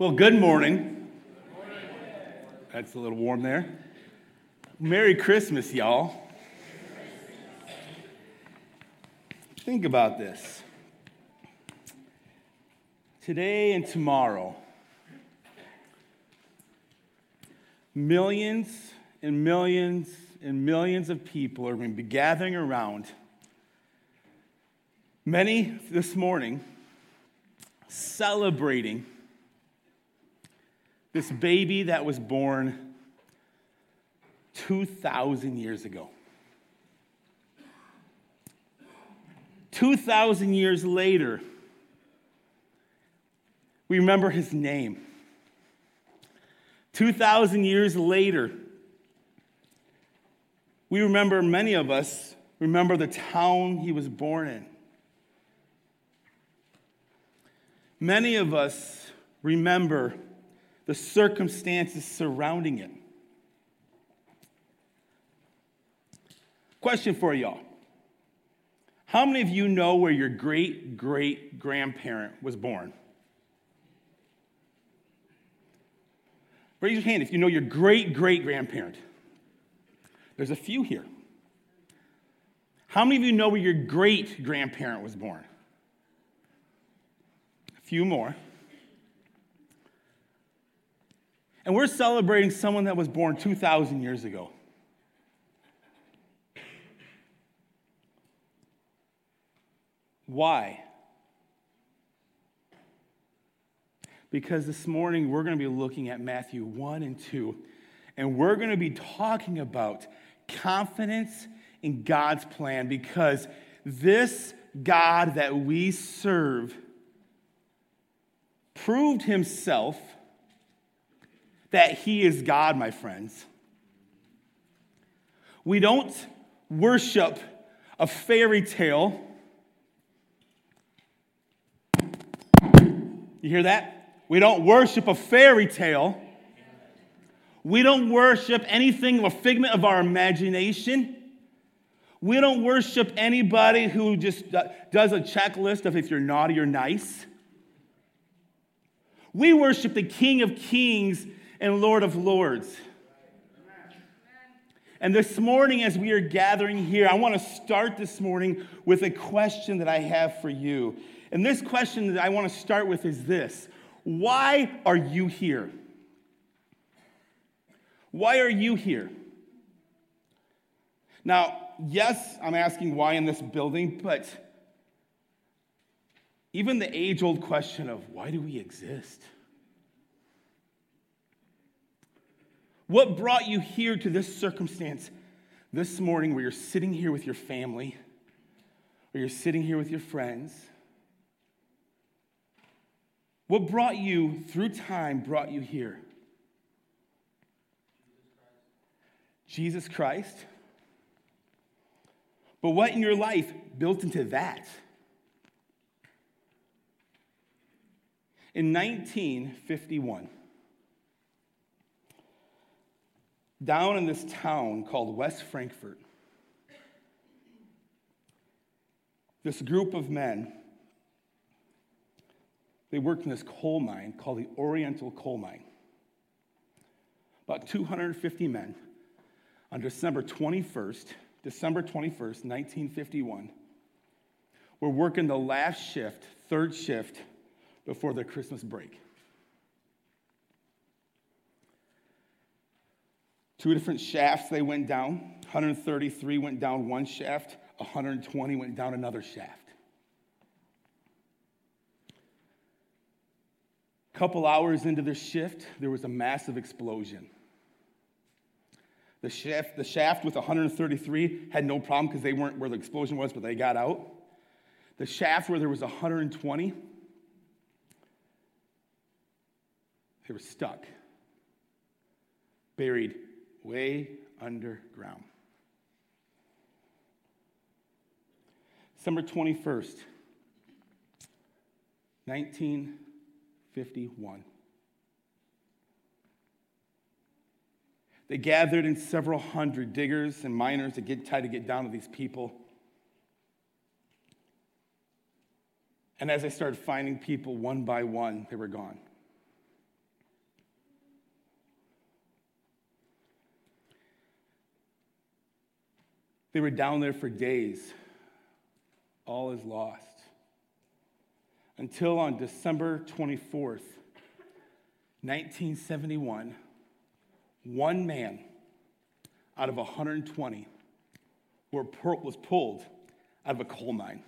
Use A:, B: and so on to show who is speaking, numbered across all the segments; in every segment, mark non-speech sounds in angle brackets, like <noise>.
A: Well, good morning. That's a little warm there. Merry Christmas, y'all. Think about this. Today and tomorrow, millions and millions and millions of people are going to be gathering around. Many this morning celebrating this baby that was born 2,000 years ago. 2,000 years later, we remember his name. 2,000 years later, we remember, many of us remember the town he was born in. Many of us remember the circumstances surrounding it. Question for y'all How many of you know where your great great grandparent was born? Raise your hand if you know your great great grandparent. There's a few here. How many of you know where your great grandparent was born? A few more. And we're celebrating someone that was born 2,000 years ago. Why? Because this morning we're going to be looking at Matthew 1 and 2, and we're going to be talking about confidence in God's plan because this God that we serve proved himself that He is God, my friends. We don't worship a fairy tale. You hear that? We don't worship a fairy tale. We don't worship anything of a figment of our imagination. We don't worship anybody who just does a checklist of if you're naughty or nice. We worship the King of Kings and Lord of Lords. And this morning, as we are gathering here, I want to start this morning with a question that I have for you. And this question that I want to start with is this Why are you here? Why are you here? Now, yes, I'm asking why in this building, but even the age old question of why do we exist? What brought you here to this circumstance this morning where you're sitting here with your family, or you're sitting here with your friends? What brought you through time, brought you here? Jesus Christ. But what in your life built into that? In 1951, down in this town called West Frankfort. This group of men, they worked in this coal mine called the Oriental Coal Mine. About 250 men on December 21st, December 21st, 1951, were working the last shift, third shift, before the Christmas break. Two different shafts they went down. 133 went down one shaft, 120 went down another shaft. A couple hours into their shift, there was a massive explosion. The shaft, the shaft with 133 had no problem because they weren't where the explosion was, but they got out. The shaft where there was 120, they were stuck, buried way underground. December 21st, 1951. They gathered in several hundred diggers and miners to get try to get down to these people. And as they started finding people one by one, they were gone. They were down there for days. All is lost. Until on December 24th, 1971, one man out of 120 was pulled out of a coal mine.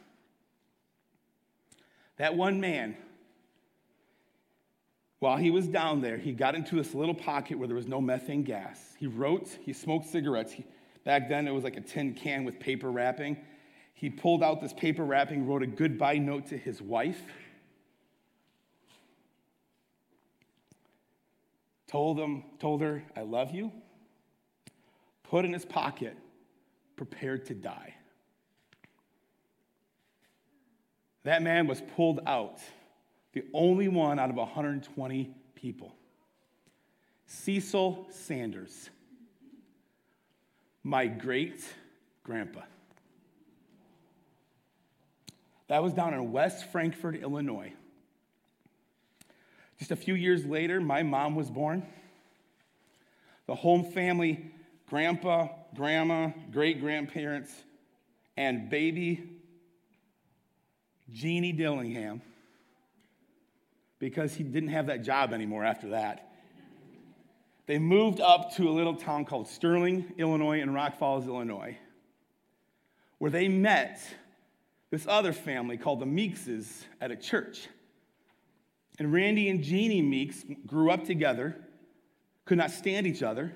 A: That one man, while he was down there, he got into this little pocket where there was no methane gas. He wrote, he smoked cigarettes. He, back then, it was like a tin can with paper wrapping. He pulled out this paper wrapping, wrote a goodbye note to his wife, told, him, told her, I love you, put in his pocket, prepared to die. That man was pulled out, the only one out of 120 people. Cecil Sanders, my great grandpa. That was down in West Frankfort, Illinois. Just a few years later, my mom was born. The home family, grandpa, grandma, great grandparents, and baby Jeannie Dillingham, because he didn't have that job anymore after that. They moved up to a little town called Sterling, Illinois, and Rock Falls, Illinois, where they met this other family called the Meekses at a church. And Randy and Jeannie Meeks grew up together, could not stand each other,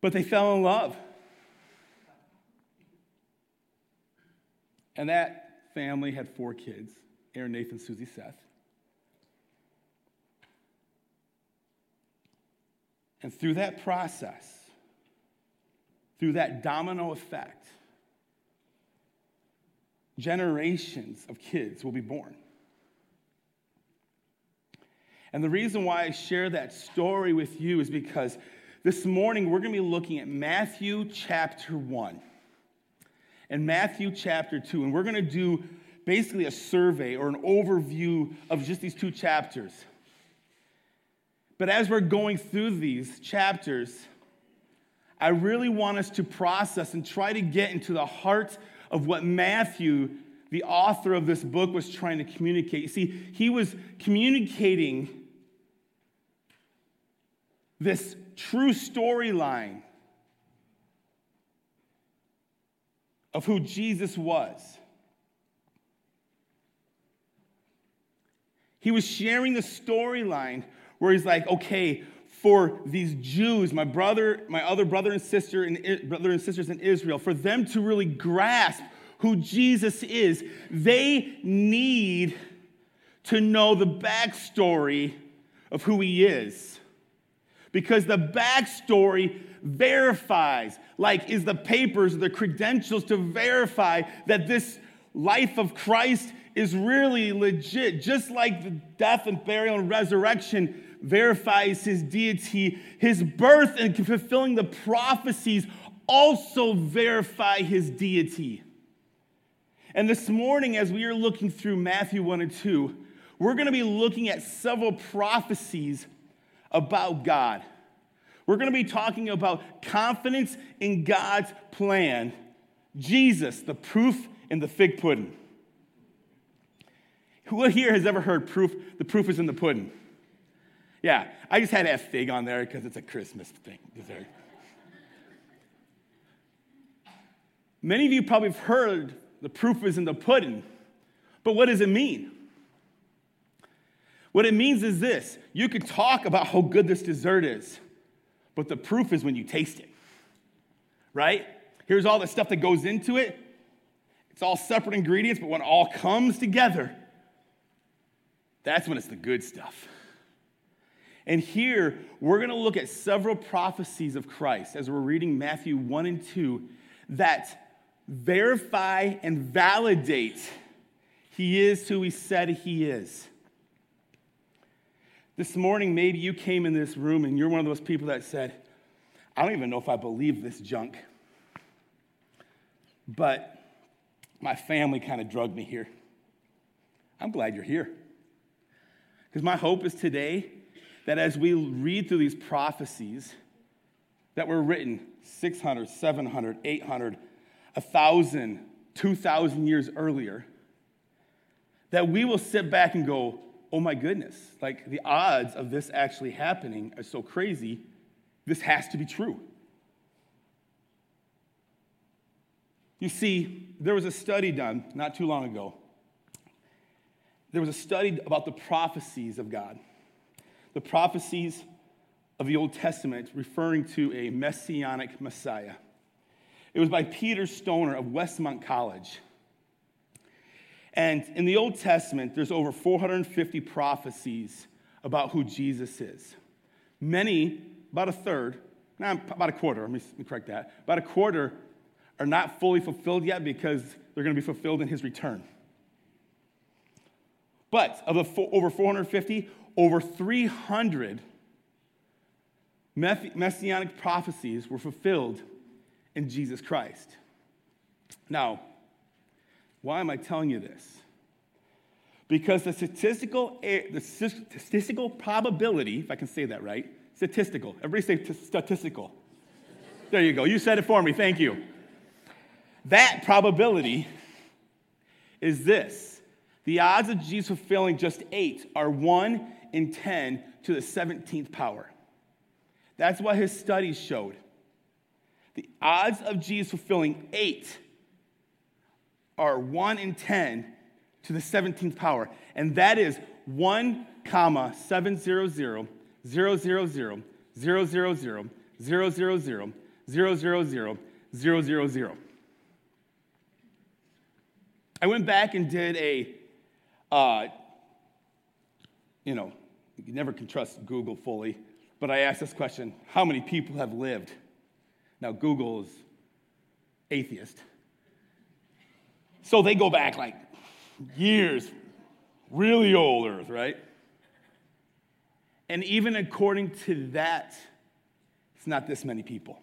A: but they fell in love. And that family had four kids Aaron, Nathan, Susie, Seth. And through that process, through that domino effect, generations of kids will be born. And the reason why I share that story with you is because this morning we're going to be looking at Matthew chapter 1 and Matthew chapter 2. And we're going to do basically a survey or an overview of just these two chapters. But as we're going through these chapters, I really want us to process and try to get into the heart of what Matthew, the author of this book, was trying to communicate. You see, he was communicating this true storyline of who Jesus was. He was sharing the storyline where he's like, okay, for these Jews, my brother, my other brother and sister and brother and sisters in Israel, for them to really grasp who Jesus is, they need to know the backstory of who he is. Because the backstory verifies, like, is the papers, the credentials to verify that this life of Christ is really legit. Just like the death and burial and resurrection verifies his deity, his birth and fulfilling the prophecies also verify his deity. And this morning, as we are looking through Matthew 1 and 2, we're going to be looking at several prophecies about God. We're going to be talking about confidence in God's plan, Jesus, the proof in the fig pudding. Who here has ever heard proof? The proof is in the pudding. Yeah, I just had have fig on there because it's a Christmas thing, dessert. Many of you probably have heard the proof is in the pudding, but what does it mean? What it means is this you could talk about how good this dessert is, but the proof is when you taste it, right? Here's all the stuff that goes into it. It's all separate ingredients, but when it all comes together, that's when it's the good stuff. And here, we're going to look at several prophecies of Christ as we're reading Matthew 1 and 2 that verify and validate he is who he said he is. This morning, maybe you came in this room and you're one of those people that said, I don't even know if I believe this junk. But my family kind of drugged me here. I'm glad you're here. Because my hope is today that as we read through these prophecies, that were written 600, 700, 800, 1,000, 2,000 years earlier, that we will sit back and go, oh my goodness, like the odds of this actually happening are so crazy, this has to be true. You see, there was a study done not too long ago. There was a study about the prophecies of God, the prophecies of the Old Testament referring to a messianic Messiah. It was by Peter Stoner of Westmont College. And in the Old Testament, there's over 450 prophecies about who Jesus is. Many, about a third, nah, about a quarter, let me correct that, about a quarter are not fully fulfilled yet because they're going to be fulfilled in his return. But of the over 450, over 300 messianic prophecies were fulfilled in Jesus Christ. Now, why am I telling you this? Because the statistical, the statistical probability, if I can say that right, statistical, everybody say statistical. There you go. You said it for me. Thank you. That probability is this the odds of Jesus fulfilling just eight are 1 in 10 to the 17th power. That's what his studies showed. The odds of Jesus fulfilling eight are 1 in 10 to the 17th power. And that is 1 comma 700 000 000 000 000 000 000 I went back and did a, uh, you know, you never can trust Google fully, but I asked this question How many people have lived? Now, Google is atheist. So they go back like years, really old Earth, right? And even according to that, it's not this many people.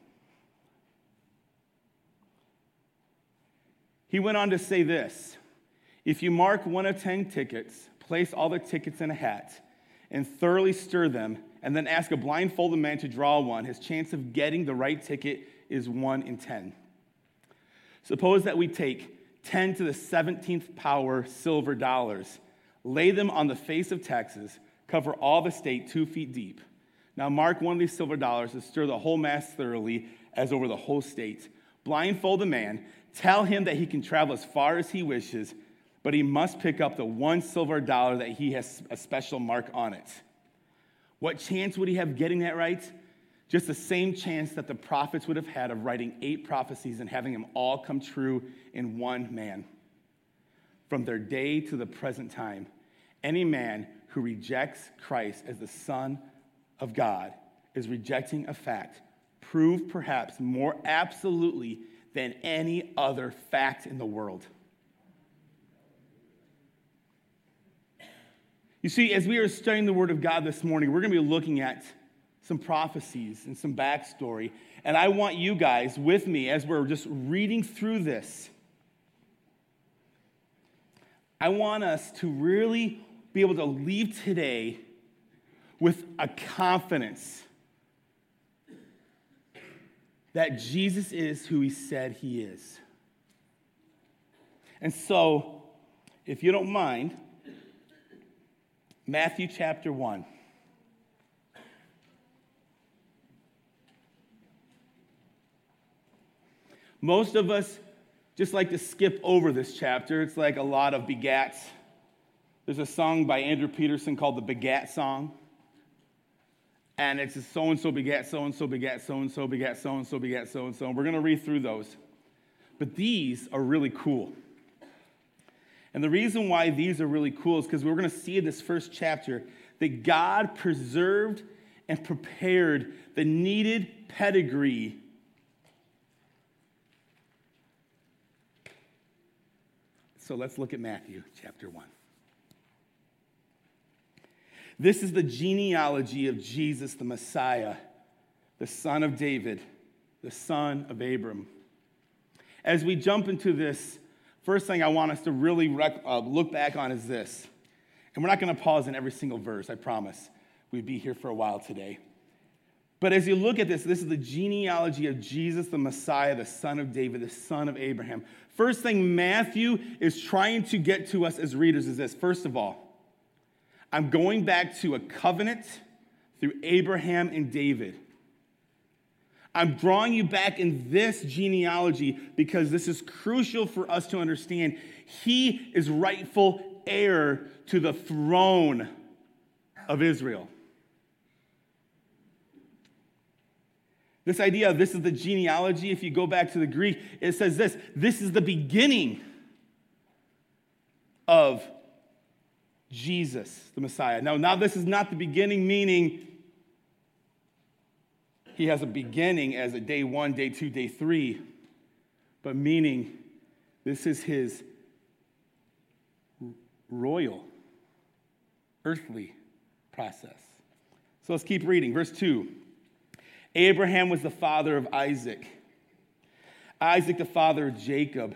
A: He went on to say this If you mark one of 10 tickets, place all the tickets in a hat, and thoroughly stir them, and then ask a blindfolded man to draw one, his chance of getting the right ticket is 1 in 10. Suppose that we take 10 to the 17th power silver dollars, lay them on the face of Texas, cover all the state two feet deep. Now mark one of these silver dollars and stir the whole mass thoroughly as over the whole state. Blindfold the man, tell him that he can travel as far as he wishes, but he must pick up the one silver dollar that he has a special mark on it. What chance would he have getting that right? Just the same chance that the prophets would have had of writing eight prophecies and having them all come true in one man. From their day to the present time, any man who rejects Christ as the Son of God is rejecting a fact proved perhaps more absolutely than any other fact in the world. You see, as we are studying the Word of God this morning, we're going to be looking at some prophecies and some backstory. And I want you guys with me as we're just reading through this. I want us to really be able to leave today with a confidence that Jesus is who he said he is. And so, if you don't mind, Matthew chapter 1. Most of us just like to skip over this chapter. It's like a lot of begats. There's a song by Andrew Peterson called the Begat Song. And it's so and so begat, so and so begat, so and so begat, so and so begat, so and so. We're going to read through those. But these are really cool. And the reason why these are really cool is because we're going to see in this first chapter that God preserved and prepared the needed pedigree So let's look at Matthew chapter 1. This is the genealogy of Jesus, the Messiah, the son of David, the son of Abram. As we jump into this, first thing I want us to really rec- uh, look back on is this. And we're not going to pause in every single verse, I promise. We'd be here for a while today. But as you look at this, this is the genealogy of Jesus, the Messiah, the son of David, the son of Abraham. First thing Matthew is trying to get to us as readers is this. First of all, I'm going back to a covenant through Abraham and David. I'm drawing you back in this genealogy because this is crucial for us to understand. He is rightful heir to the throne of Israel. This idea of this is the genealogy, if you go back to the Greek, it says this this is the beginning of Jesus, the Messiah. Now, now this is not the beginning, meaning he has a beginning as a day one, day two, day three, but meaning this is his royal, earthly process. So let's keep reading. Verse 2. Abraham was the father of Isaac. Isaac, the father of Jacob.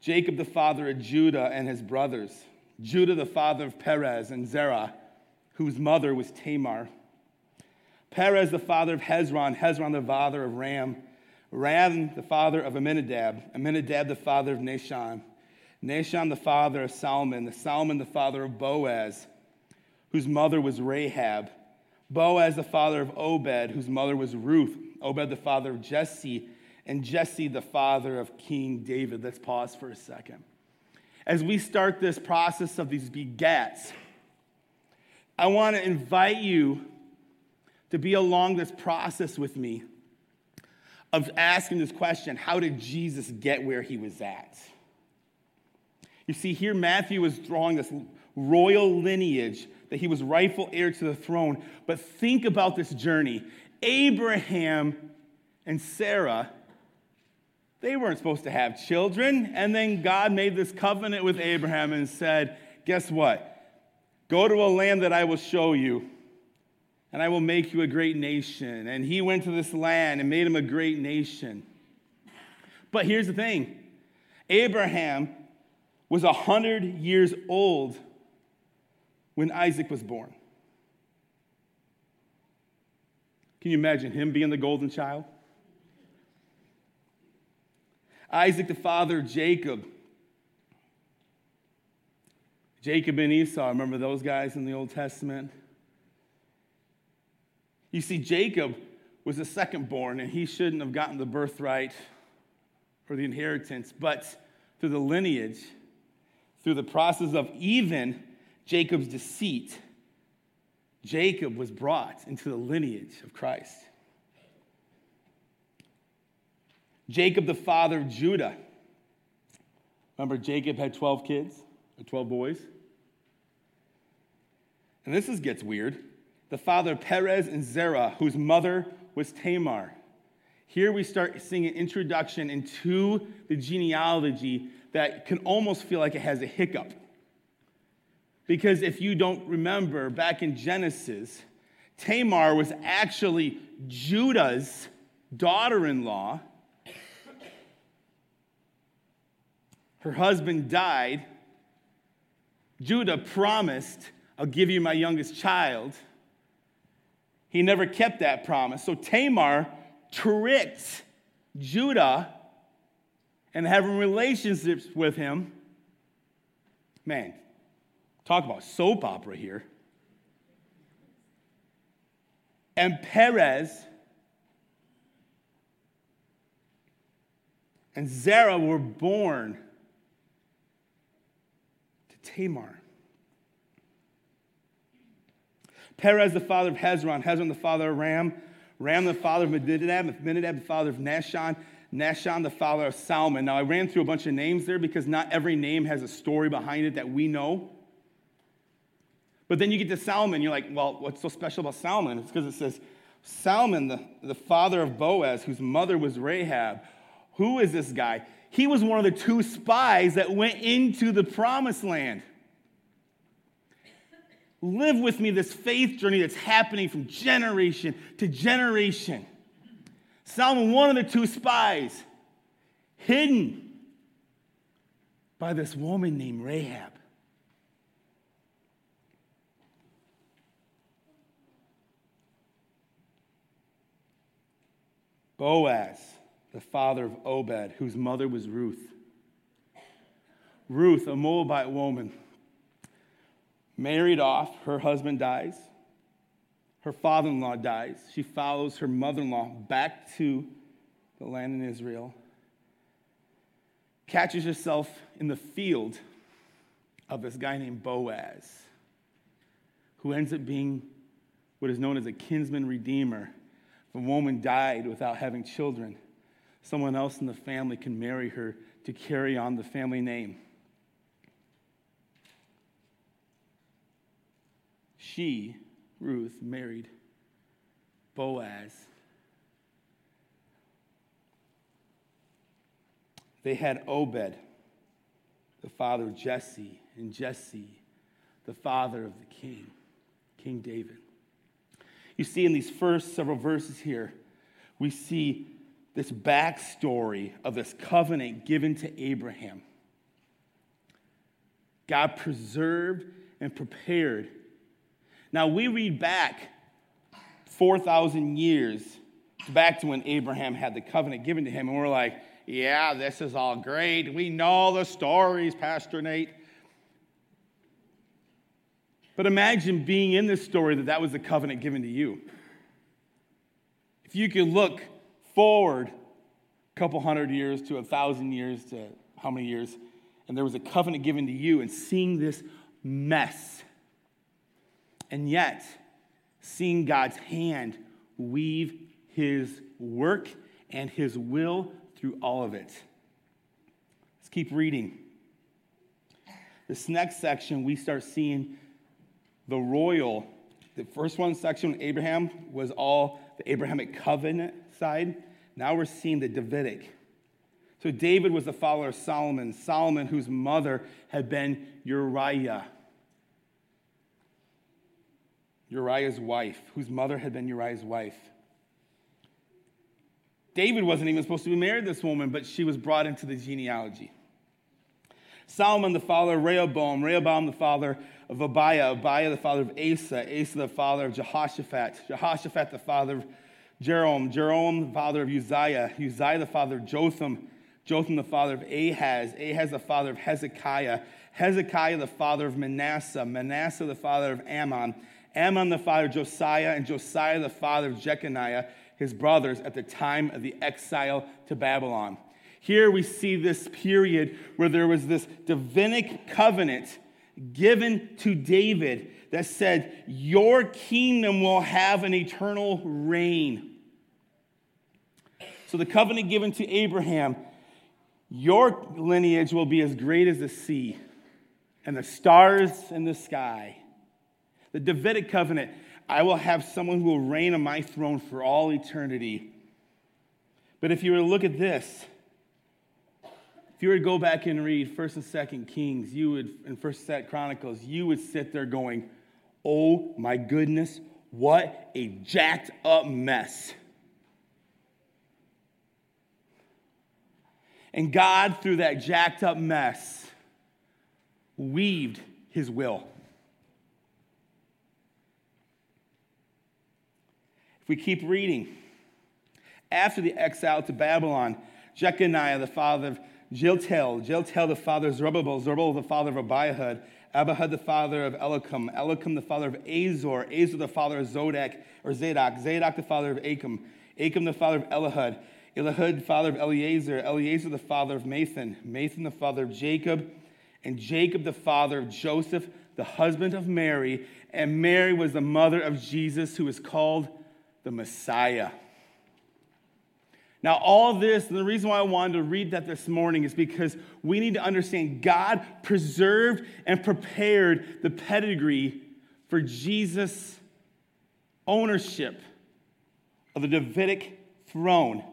A: Jacob, the father of Judah and his brothers. Judah, the father of Perez and Zerah, whose mother was Tamar. Perez, the father of Hezron. Hezron, the father of Ram. Ram, the father of Amminadab. Amminadab, the father of Nahshon. Nahshon, the father of Salmon. The Salmon, the father of Boaz, whose mother was Rahab. Boaz, the father of Obed, whose mother was Ruth. Obed, the father of Jesse, and Jesse, the father of King David. Let's pause for a second. As we start this process of these begats, I want to invite you to be along this process with me of asking this question how did Jesus get where he was at? You see, here Matthew is drawing this royal lineage that he was rightful heir to the throne. But think about this journey. Abraham and Sarah, they weren't supposed to have children. And then God made this covenant with Abraham and said, Guess what? Go to a land that I will show you, and I will make you a great nation. And he went to this land and made him a great nation. But here's the thing Abraham was 100 years old when Isaac was born. Can you imagine him being the golden child? Isaac, the father of Jacob. Jacob and Esau, remember those guys in the Old Testament? You see, Jacob was the second born, and he shouldn't have gotten the birthright or the inheritance, but through the lineage, through the process of even Jacob's deceit, Jacob was brought into the lineage of Christ. Jacob, the father of Judah. Remember, Jacob had 12 kids, or 12 boys. And this is, gets weird. The father Perez and Zerah, whose mother was Tamar. Here we start seeing an introduction into the genealogy that can almost feel like it has a hiccup. Because if you don't remember, back in Genesis, Tamar was actually Judah's daughter in law. Her husband died. Judah promised, I'll give you my youngest child. He never kept that promise. So Tamar tricked Judah and having relationships with him. Man, Talk about soap opera here. And Perez and Zerah were born to Tamar. Perez, the father of Hezron, Hezron, the father of Ram, Ram, the father of Amminadab, Amminadab, the father of Nahshon, Nahshon, the father of Salmon. Now, I ran through a bunch of names there because not every name has a story behind it that we know. But then you get to Salmon, you're like, well, what's so special about Salmon? It's because it says, Salmon, the, the father of Boaz, whose mother was Rahab. Who is this guy? He was one of the two spies that went into the promised land. Live with me this faith journey that's happening from generation to generation. Salmon, one of the two spies, hidden by this woman named Rahab. Boaz, the father of Obed, whose mother was Ruth. Ruth, a Moabite woman, married off, her husband dies. Her father in law dies. She follows her mother in law back to the land in Israel. Catches herself in the field of this guy named Boaz, who ends up being what is known as a kinsman redeemer. If a woman died without having children, someone else in the family can marry her to carry on the family name. She, Ruth, married Boaz. They had Obed, the father of Jesse, and Jesse, the father of the king, King David. You see, in these first several verses here, we see this backstory of this covenant given to Abraham. God preserved and prepared. Now, we read back 4,000 years back to when Abraham had the covenant given to him, and we're like, yeah, this is all great. We know the stories, Pastor Nate. But imagine being in this story that that was the covenant given to you. If you could look forward a couple hundred years to a thousand years to how many years, and there was a covenant given to you, and seeing this mess, and yet seeing God's hand weave his work and his will through all of it. Let's keep reading. This next section, we start seeing the royal. The first one section, Abraham, was all the Abrahamic covenant side. Now we're seeing the Davidic. So David was the follower of Solomon, Solomon, whose mother had been Uriah. Uriah's wife, whose mother had been Uriah's wife. David wasn't even supposed to be married to this woman, but she was brought into the genealogy. Solomon, the father of Rehoboam, Rehoboam, the father of Abiah, Abiah, the father of Asa, Asa, the father of Jehoshaphat, Jehoshaphat, the father of Jeroboam, Jeroboam, the father of Uzziah, Uzziah, the father of Jotham, Jotham, the father of Ahaz, Ahaz, the father of Hezekiah, Hezekiah, the father of Manasseh, Manasseh, the father of Amon, Amon, the father of Josiah, and Josiah, the father of Jeconiah, his brothers, at the time of the exile to Babylon. Here we see this period where there was this Davidic covenant given to David that said, Your kingdom will have an eternal reign. So the covenant given to Abraham, your lineage will be as great as the sea and the stars in the sky. The Davidic covenant, I will have someone who will reign on my throne for all eternity. But if you were to look at this, if you were to go back and read First and Second Kings, you would, in First Set Chronicles, you would sit there going, "Oh my goodness, what a jacked up mess!" And God, through that jacked up mess, weaved His will. If we keep reading, after the exile to Babylon, Jeconiah, the father of Shealtiel, Shealtiel the father of Zerubbabel, Zerubbabel the father of Abihud, Abihud the father of Eliakim, Eliakim the father of Azor, Azor the father of Zodek or Zadok, Zadok the father of Achim, Achim the father of Elihud, Elihud father of Eleazar, Eleazar the father of Matthan, Matthan the father of Jacob, and Jacob the father of Joseph, the husband of Mary, and Mary was the mother of Jesus, who is called the Messiah. Now, all this, and the reason why I wanted to read that this morning is because we need to understand God preserved and prepared the pedigree for Jesus' ownership of the Davidic throne.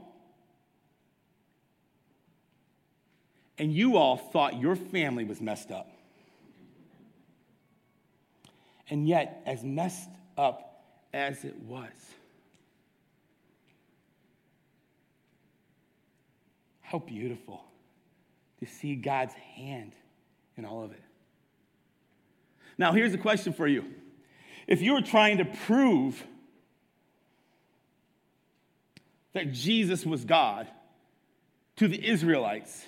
A: And you all thought your family was messed up. And yet, as messed up as it was, How beautiful to see God's hand in all of it. Now, here's a question for you. If you were trying to prove that Jesus was God to the Israelites,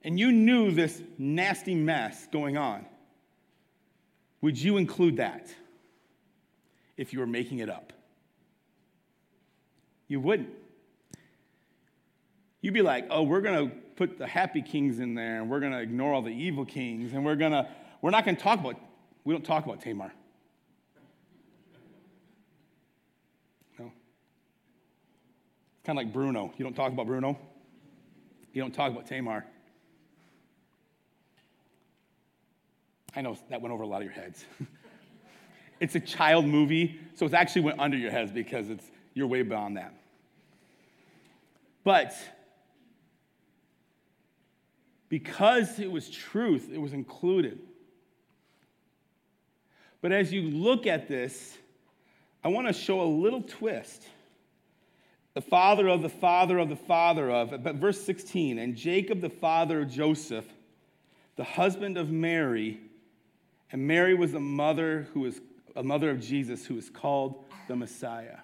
A: and you knew this nasty mess going on, would you include that if you were making it up? You wouldn't. You'd be like, oh, we're going to put the happy kings in there and we're going to ignore all the evil kings and we're going to, we're not going to talk about, we don't talk about Tamar. No. It's kind of like Bruno. You don't talk about Bruno. You don't talk about Tamar. I know that went over a lot of your heads. <laughs> it's a child movie, so it actually went under your heads because it's you're way beyond that. But because it was truth, it was included. But as you look at this, I want to show a little twist. The father of the father of the father of, but verse 16, and Jacob the father of Joseph, the husband of Mary, and Mary was the mother who was a mother of Jesus who is called the Messiah.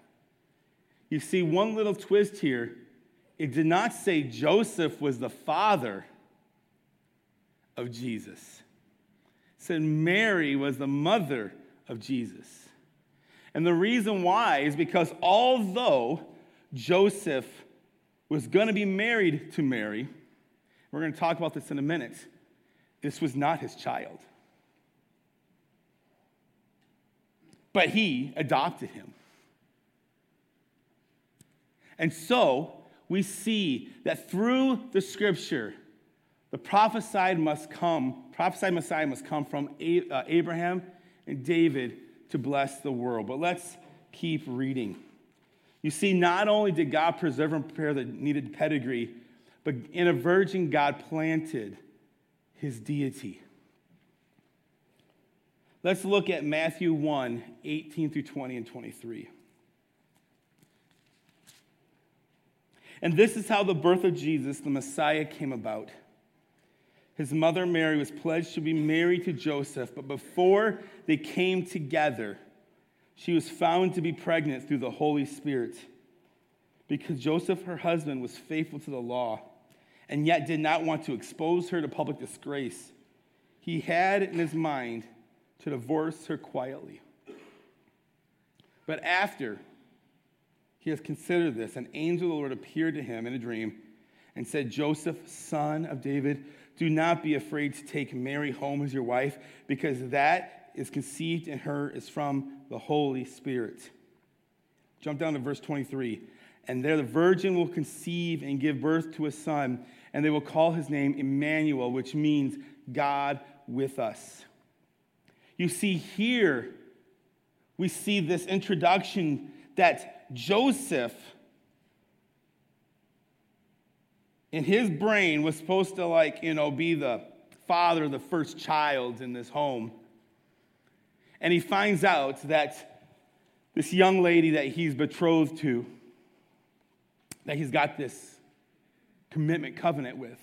A: You see one little twist here. It did not say Joseph was the father of Jesus. It said Mary was the mother of Jesus. And the reason why is because although Joseph was going to be married to Mary, we're going to talk about this in a minute, this was not his child. But he adopted him. And so we see that through the scripture, the prophesied must come, prophesied Messiah must come from uh, Abraham and David to bless the world. But let's keep reading. You see, not only did God preserve and prepare the needed pedigree, but in a virgin, God planted his deity. Let's look at Matthew 1 18 through 20 and 23. And this is how the birth of Jesus, the Messiah, came about. His mother Mary was pledged to be married to Joseph, but before they came together, she was found to be pregnant through the Holy Spirit. Because Joseph, her husband, was faithful to the law and yet did not want to expose her to public disgrace, he had in his mind to divorce her quietly. But after he has considered this, an angel of the Lord appeared to him in a dream and said, Joseph, son of David, do not be afraid to take Mary home as your wife, because that is conceived in her is from the Holy Spirit. Jump down to verse 23. And there the virgin will conceive and give birth to a son, and they will call his name Emmanuel, which means God with us. You see, here we see this introduction that Joseph in his brain was supposed to like you know be the father of the first child in this home. And he finds out that this young lady that he's betrothed to that he's got this commitment covenant with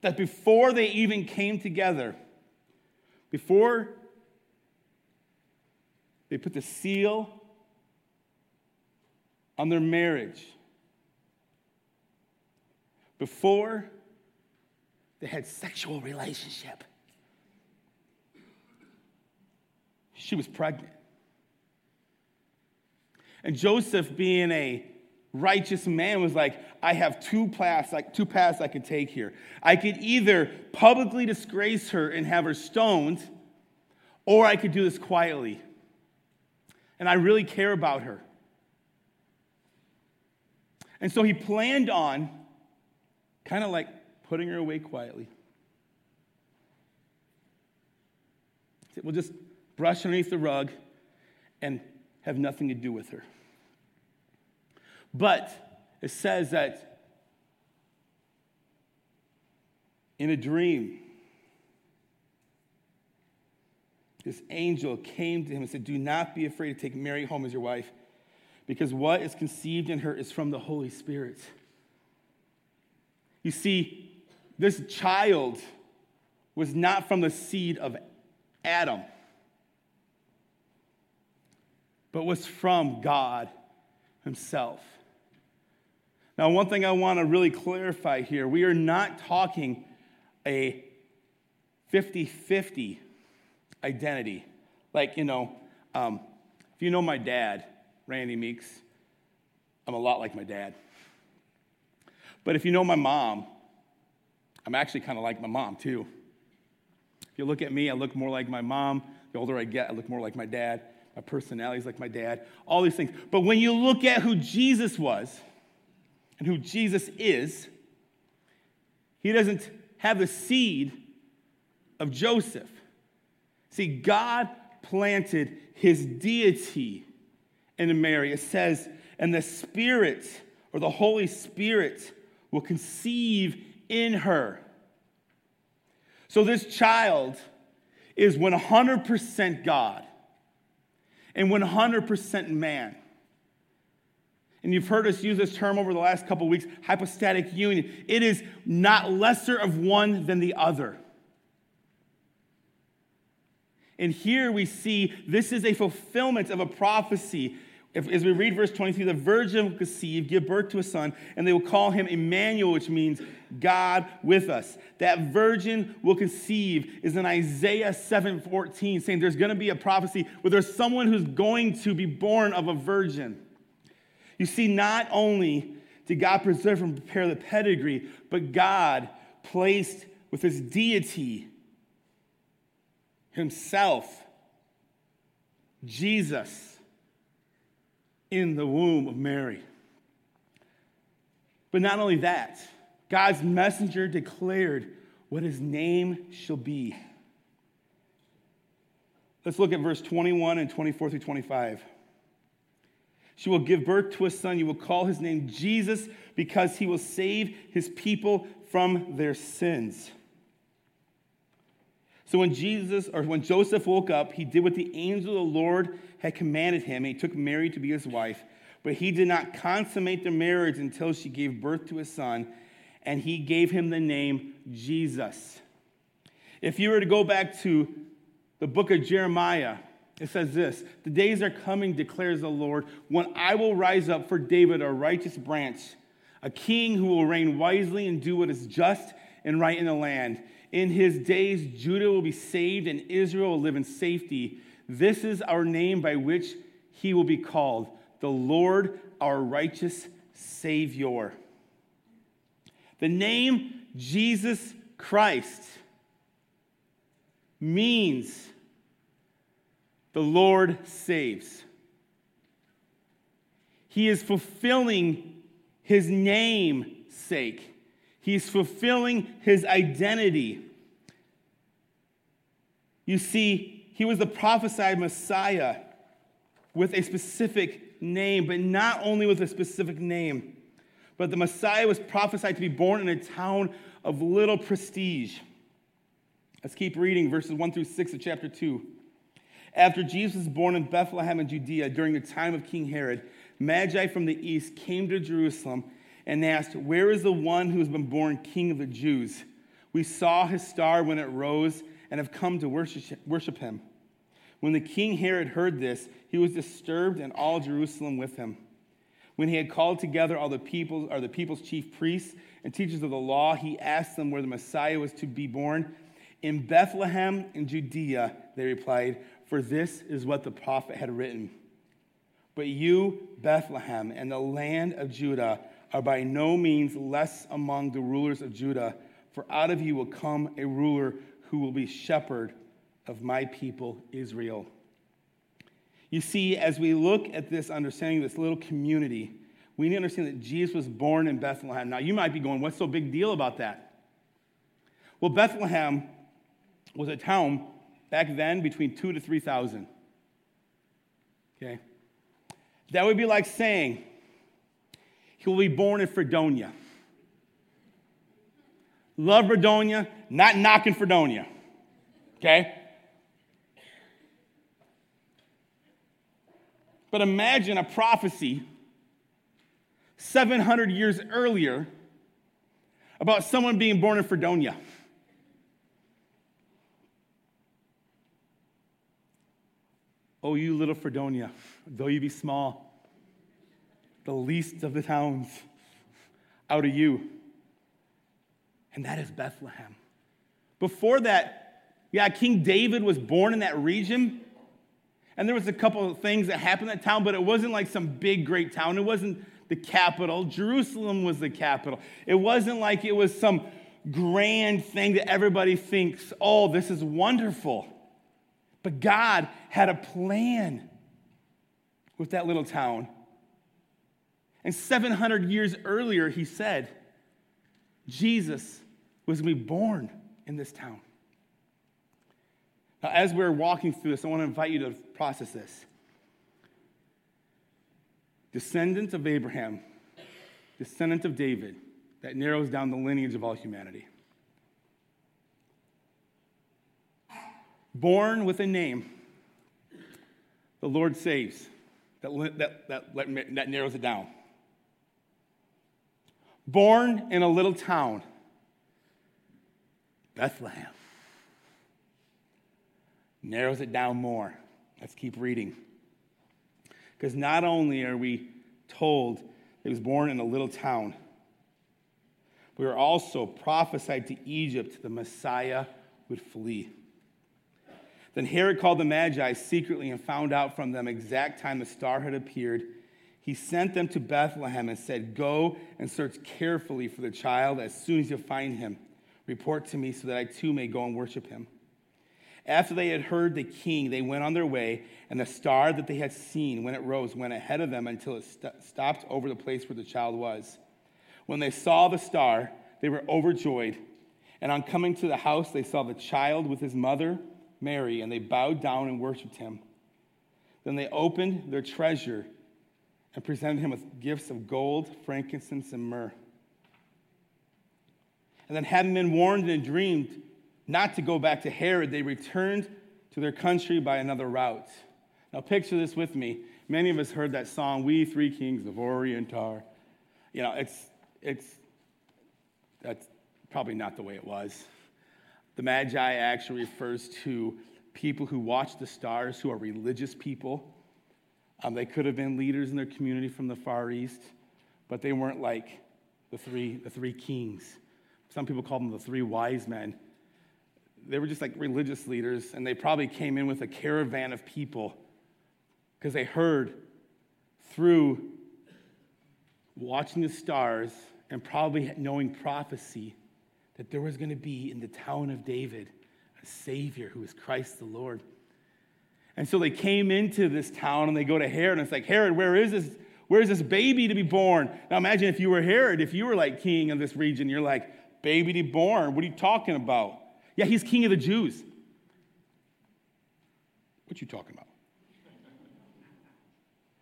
A: that before they even came together before they put the seal on their marriage before they had sexual relationship. She was pregnant. And Joseph, being a righteous man, was like, I have two paths, like two paths I could take here. I could either publicly disgrace her and have her stoned, or I could do this quietly. And I really care about her. And so he planned on kind of like putting her away quietly. We'll just brush underneath the rug and have nothing to do with her. But it says that in a dream, this angel came to him and said, Do not be afraid to take Mary home as your wife, because what is conceived in her is from the Holy Spirit. You see, this child was not from the seed of Adam. but was from God Himself. Now, one thing I want to really clarify here we are not talking a 50 50 identity. Like, you know, um, if you know my dad, Randy Meeks, I'm a lot like my dad. But if you know my mom, I'm actually kind of like my mom too. If you look at me, I look more like my mom. The older I get, I look more like my dad. My personality is like my dad. All these things. But when you look at who Jesus was and who Jesus is, he doesn't have the seed of Joseph. See, God planted his deity in Mary. It says, and the Spirit or the Holy Spirit will conceive in her. So this child is 100% God and 100% man. And you've heard us use this term over the last couple weeks hypostatic union. It is not lesser of one than the other. And here we see this is a fulfillment of a prophecy if, as we read verse 23, the virgin will conceive, give birth to a son, and they will call him Emmanuel, which means God with us. That virgin will conceive is in Isaiah 7 14, saying there's going to be a prophecy where there's someone who's going to be born of a virgin. You see, not only did God preserve and prepare the pedigree, but God placed with his deity himself, Jesus in the womb of Mary. But not only that, God's messenger declared what his name shall be. Let's look at verse 21 and 24 through 25. She will give birth to a son. You will call his name Jesus because he will save his people from their sins. So when Jesus or when Joseph woke up, he did what the angel of the Lord had commanded him, he took Mary to be his wife. But he did not consummate the marriage until she gave birth to a son, and he gave him the name Jesus. If you were to go back to the book of Jeremiah, it says this The days are coming, declares the Lord, when I will rise up for David a righteous branch, a king who will reign wisely and do what is just and right in the land. In his days, Judah will be saved and Israel will live in safety. This is our name by which he will be called the Lord, our righteous Savior. The name Jesus Christ means the Lord saves. He is fulfilling his name sake. He's fulfilling his identity. You see, he was the prophesied Messiah with a specific name, but not only with a specific name, but the Messiah was prophesied to be born in a town of little prestige. Let's keep reading verses 1 through 6 of chapter 2. After Jesus was born in Bethlehem in Judea during the time of King Herod, Magi from the east came to Jerusalem and they asked, Where is the one who has been born king of the Jews? We saw his star when it rose and have come to worship, him. When the king Herod heard this, he was disturbed, and all Jerusalem with him. When he had called together all the people, or the people's chief priests and teachers of the law, he asked them where the Messiah was to be born. In Bethlehem in Judea, they replied, for this is what the prophet had written. But you, Bethlehem, and the land of Judah, are by no means less among the rulers of Judah, for out of you will come a ruler who will be shepherd of my people Israel. You see, as we look at this understanding, this little community, we need to understand that Jesus was born in Bethlehem. Now, you might be going, what's so big deal about that? Well, Bethlehem was a town back then between two to 3,000. Okay? That would be like saying, he will be born in Fredonia. Love Fredonia, not knocking Fredonia. Okay? But imagine a prophecy 700 years earlier about someone being born in Fredonia. Oh, you little Fredonia, though you be small, the least of the towns, out of you. And that is Bethlehem. Before that, yeah, King David was born in that region. And there was a couple of things that happened in that town, but it wasn't like some big, great town. It wasn't the capital. Jerusalem was the capital. It wasn't like it was some grand thing that everybody thinks, oh, this is wonderful. But God had a plan with that little town. And 700 years earlier, he said, Jesus was going to be born in this town. Now, as we're walking through this, I want to invite you to process this. Descendant of Abraham, descendant of David, that narrows down the lineage of all humanity. Born with a name, the Lord saves. That, that, that, that narrows it down. Born in a little town, Bethlehem. Narrows it down more. Let's keep reading. Because not only are we told he was born in a little town, we are also prophesied to Egypt the Messiah would flee. Then Herod called the Magi secretly and found out from them exact time the star had appeared. He sent them to Bethlehem and said, Go and search carefully for the child. As soon as you find him, report to me so that I too may go and worship him. After they had heard the king, they went on their way, and the star that they had seen when it rose went ahead of them until it st- stopped over the place where the child was. When they saw the star, they were overjoyed. And on coming to the house, they saw the child with his mother Mary, and they bowed down and worshiped him. Then they opened their treasure and presented him with gifts of gold, frankincense, and myrrh. And then, having been warned and dreamed not to go back to Herod, they returned to their country by another route. Now, picture this with me. Many of us heard that song, We Three Kings of Orient are. You know, it's, it's, that's probably not the way it was. The Magi actually refers to people who watch the stars, who are religious people. Um, they could have been leaders in their community from the Far East, but they weren't like the three, the three kings. Some people call them the three wise men. They were just like religious leaders, and they probably came in with a caravan of people because they heard through watching the stars and probably knowing prophecy that there was going to be in the town of David a Savior who is Christ the Lord. And so they came into this town and they go to Herod, and it's like, Herod, where is this? Where is this baby to be born? Now imagine if you were Herod, if you were like king of this region, you're like, baby to be born. What are you talking about? Yeah, he's king of the Jews. What you talking about?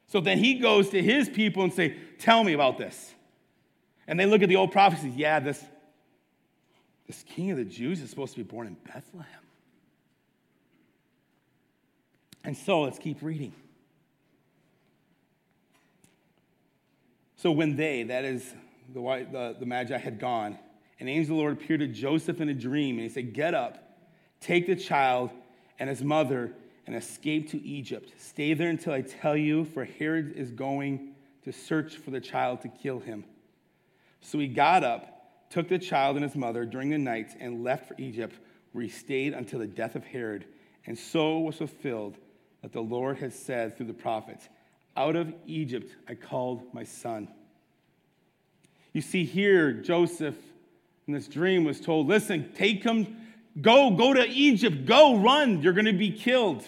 A: So then he goes to his people and say, Tell me about this. And they look at the old prophecies. Yeah, this, this king of the Jews is supposed to be born in Bethlehem. And so let's keep reading. So when they, that is the, the, the Magi, had gone, an angel of the Lord appeared to Joseph in a dream, and he said, Get up, take the child and his mother, and escape to Egypt. Stay there until I tell you, for Herod is going to search for the child to kill him. So he got up took the child and his mother during the night and left for Egypt, where he stayed until the death of Herod. And so was fulfilled that the Lord has said through the prophets, Out of Egypt I called my son. You see, here, Joseph in this dream was told, Listen, take him, go, go to Egypt, go, run, you're going to be killed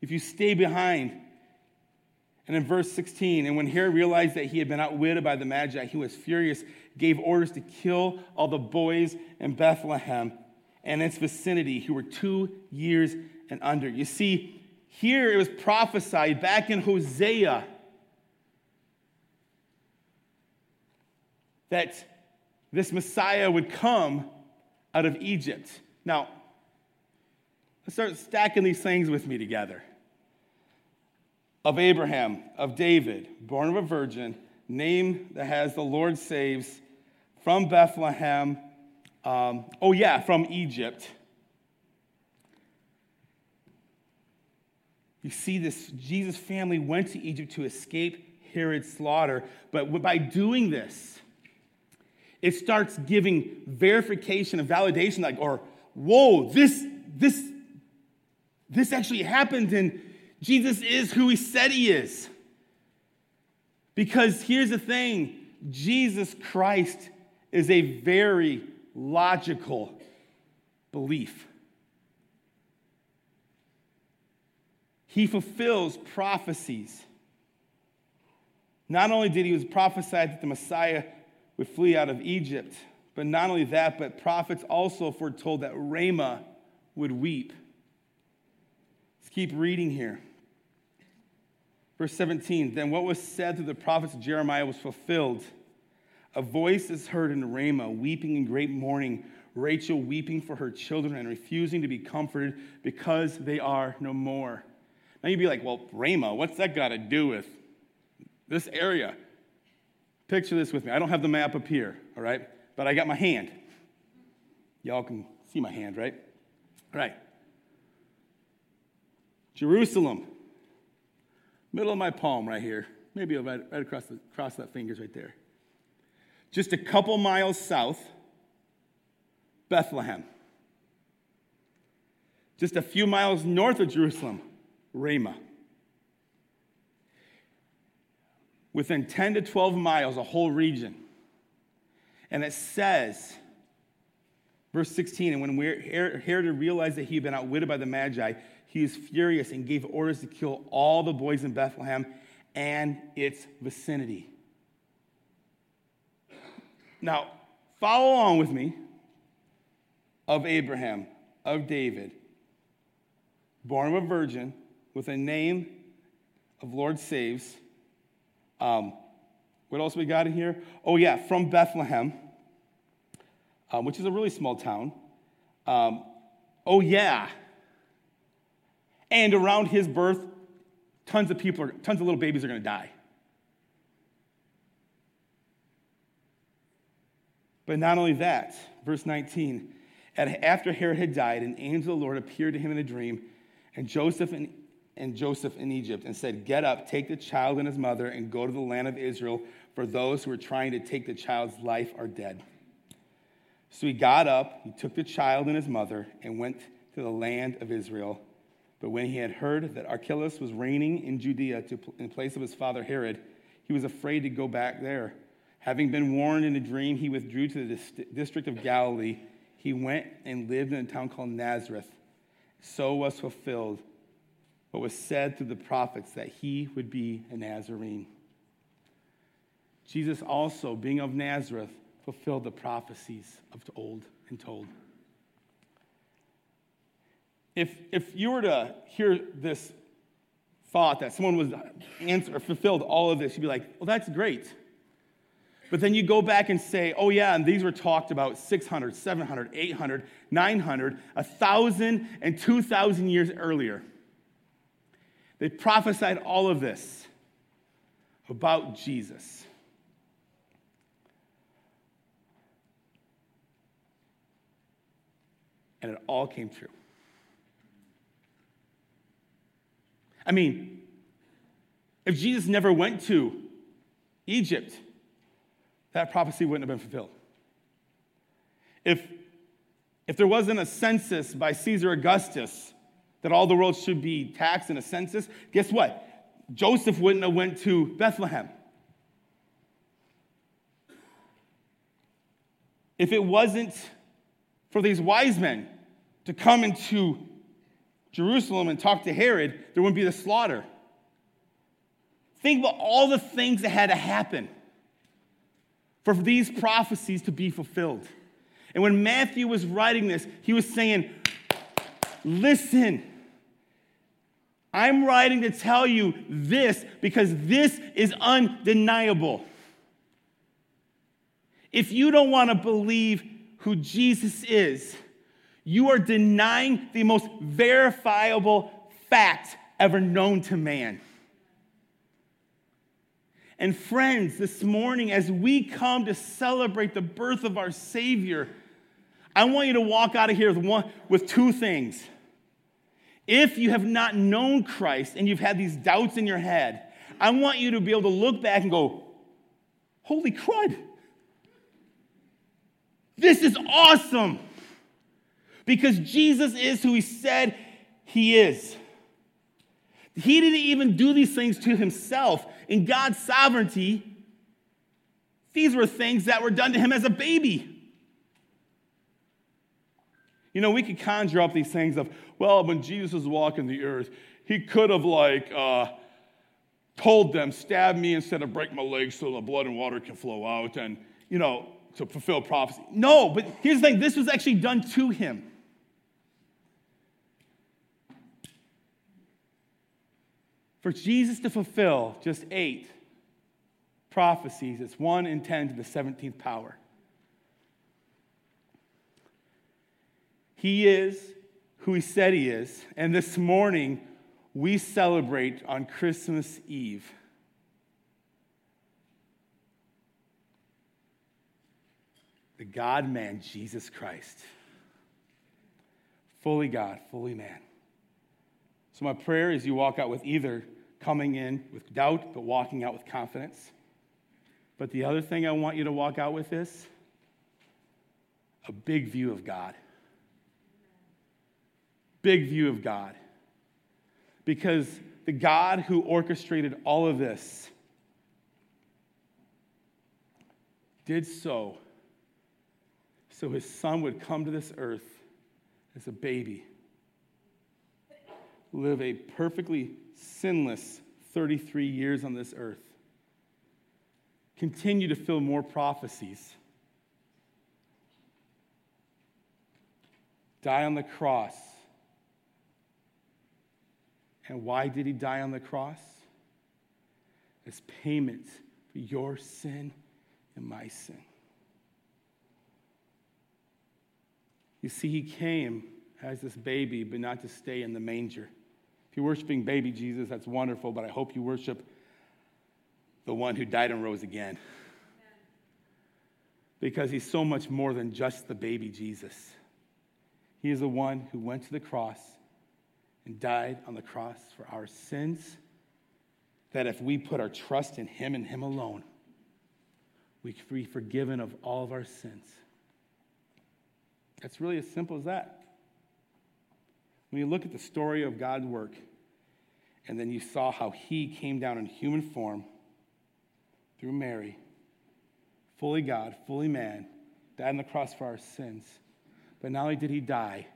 A: if you stay behind. And in verse 16, and when Herod realized that he had been outwitted by the Magi, he was furious, gave orders to kill all the boys in Bethlehem and its vicinity who were two years and under. You see, here it was prophesied back in Hosea that this Messiah would come out of Egypt. Now, let's start stacking these things with me together of Abraham, of David, born of a virgin, name that has the Lord saves from Bethlehem. Um, oh, yeah, from Egypt. You see, this Jesus family went to Egypt to escape Herod's slaughter, but by doing this, it starts giving verification and validation, like, or whoa, this, this, this actually happened, and Jesus is who he said he is. Because here's the thing Jesus Christ is a very logical belief. He fulfills prophecies. Not only did he was prophesied that the Messiah would flee out of Egypt, but not only that, but prophets also foretold that Ramah would weep. Let's keep reading here. Verse 17 Then what was said through the prophets of Jeremiah was fulfilled. A voice is heard in Ramah, weeping in great mourning, Rachel weeping for her children and refusing to be comforted because they are no more. Now you'd be like, well, Ramah, what's that got to do with this area? Picture this with me. I don't have the map up here, all right? But I got my hand. Y'all can see my hand, right? All right. Jerusalem, middle of my palm right here. Maybe right, right across, the, across that fingers right there. Just a couple miles south, Bethlehem. Just a few miles north of Jerusalem, Ramah. Within 10 to 12 miles, a whole region. And it says, verse 16, and when Herod realized that he had been outwitted by the Magi, he was furious and gave orders to kill all the boys in Bethlehem and its vicinity. Now, follow along with me of Abraham, of David, born of a virgin, with a name of Lord saves. Um, what else we got in here? Oh, yeah, from Bethlehem, um, which is a really small town. Um, oh, yeah. And around his birth, tons of people, are, tons of little babies are going to die. But not only that, verse 19, after Herod had died, an angel of the Lord appeared to him in a dream, and Joseph and and Joseph in Egypt and said, Get up, take the child and his mother, and go to the land of Israel, for those who are trying to take the child's life are dead. So he got up, he took the child and his mother, and went to the land of Israel. But when he had heard that Archelaus was reigning in Judea to, in place of his father Herod, he was afraid to go back there. Having been warned in a dream, he withdrew to the district of Galilee. He went and lived in a town called Nazareth. So was fulfilled what was said through the prophets that he would be a Nazarene. Jesus also, being of Nazareth, fulfilled the prophecies of the old and told. If, if you were to hear this thought that someone was answer, fulfilled all of this, you'd be like, well, that's great. But then you go back and say, oh, yeah, and these were talked about 600, 700, 800, 900, 1,000, and 2,000 years earlier. They prophesied all of this about Jesus. And it all came true. I mean, if Jesus never went to Egypt, that prophecy wouldn't have been fulfilled. If, if there wasn't a census by Caesar Augustus that all the world should be taxed in a census, guess what? Joseph wouldn't have went to Bethlehem. If it wasn't for these wise men to come into Jerusalem and talk to Herod, there wouldn't be the slaughter. Think about all the things that had to happen for these prophecies to be fulfilled. And when Matthew was writing this, he was saying, Listen, I'm writing to tell you this because this is undeniable. If you don't want to believe who Jesus is, you are denying the most verifiable fact ever known to man. And friends, this morning, as we come to celebrate the birth of our Savior, I want you to walk out of here with, one, with two things if you have not known Christ and you've had these doubts in your head, I want you to be able to look back and go, holy crud. This is awesome. Because Jesus is who he said he is. He didn't even do these things to himself. In God's sovereignty, these were things that were done to him as a baby. You know, we could conjure up these things of, well, when Jesus was walking the earth, he could have, like, uh, told them, stab me instead of break my legs so the blood and water can flow out and, you know, to fulfill prophecy. No, but here's the thing this was actually done to him. For Jesus to fulfill just eight prophecies, it's 1 in 10 to the 17th power. He is who he said he is. And this morning, we celebrate on Christmas Eve. The God man, Jesus Christ. Fully God, fully man. So, my prayer is you walk out with either coming in with doubt, but walking out with confidence. But the other thing I want you to walk out with is a big view of God. Big view of God. Because the God who orchestrated all of this did so so his son would come to this earth as a baby, live a perfectly sinless 33 years on this earth, continue to fill more prophecies, die on the cross and why did he die on the cross? As payment for your sin and my sin. You see, he came as this baby, but not to stay in the manger. If you're worshiping baby Jesus, that's wonderful, but I hope you worship the one who died and rose again. Because he's so much more than just the baby Jesus. He is the one who went to the cross and died on the cross for our sins, that if we put our trust in Him and Him alone, we can be forgiven of all of our sins. It's really as simple as that. When you look at the story of God's work, and then you saw how He came down in human form through Mary, fully God, fully man, died on the cross for our sins. But not only did He die,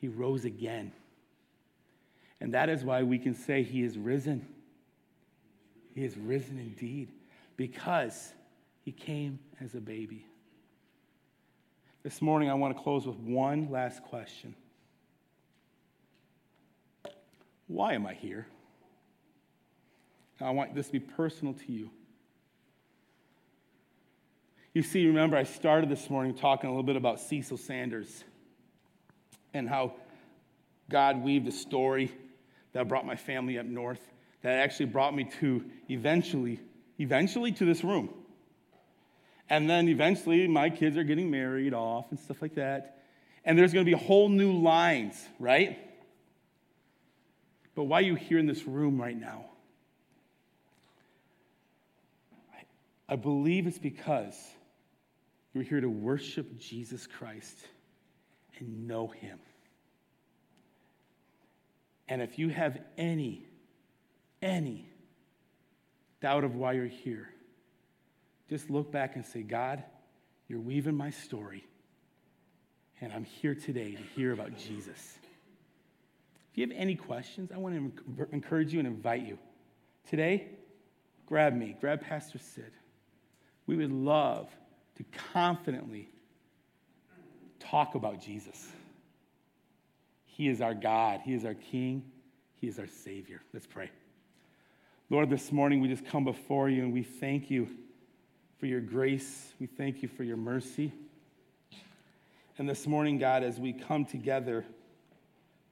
A: He rose again. And that is why we can say he is risen. He is risen indeed because he came as a baby. This morning, I want to close with one last question Why am I here? I want this to be personal to you. You see, remember, I started this morning talking a little bit about Cecil Sanders and how God weaved a story that brought my family up north, that actually brought me to eventually, eventually to this room. And then eventually my kids are getting married off and stuff like that. And there's going to be whole new lines, right? But why are you here in this room right now? I believe it's because you're here to worship Jesus Christ and know him. And if you have any, any doubt of why you're here, just look back and say, God, you're weaving my story. And I'm here today to hear about Jesus. If you have any questions, I want to encourage you and invite you. Today, grab me, grab Pastor Sid. We would love to confidently talk about Jesus. He is our God, He is our King, He is our Savior. Let's pray. Lord, this morning we just come before you and we thank you for your grace. We thank you for your mercy. And this morning, God, as we come together,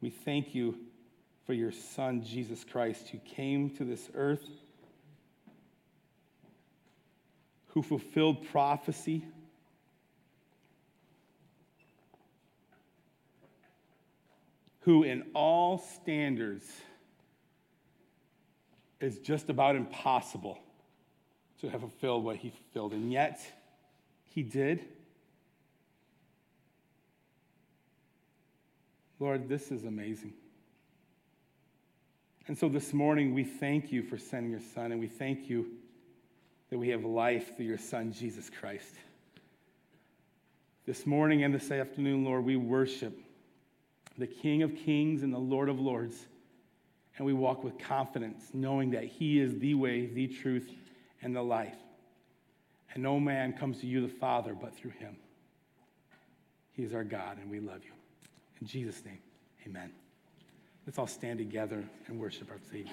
A: we thank you for your Son, Jesus Christ, who came to this earth, who fulfilled prophecy who, in all standards, is just about impossible to have fulfilled what he fulfilled. And yet, he did. Lord, this is amazing. And so this morning, we thank you for sending your son, and we thank you that we have life through your son, Jesus Christ. This morning and this afternoon, Lord, we worship the King of Kings and the Lord of Lords, and we walk with confidence, knowing that he is the way, the truth, and the life. And no man comes to you, the Father, but through him. He is our God, and we love you. In Jesus' name, amen. Let's all stand together and worship our Savior.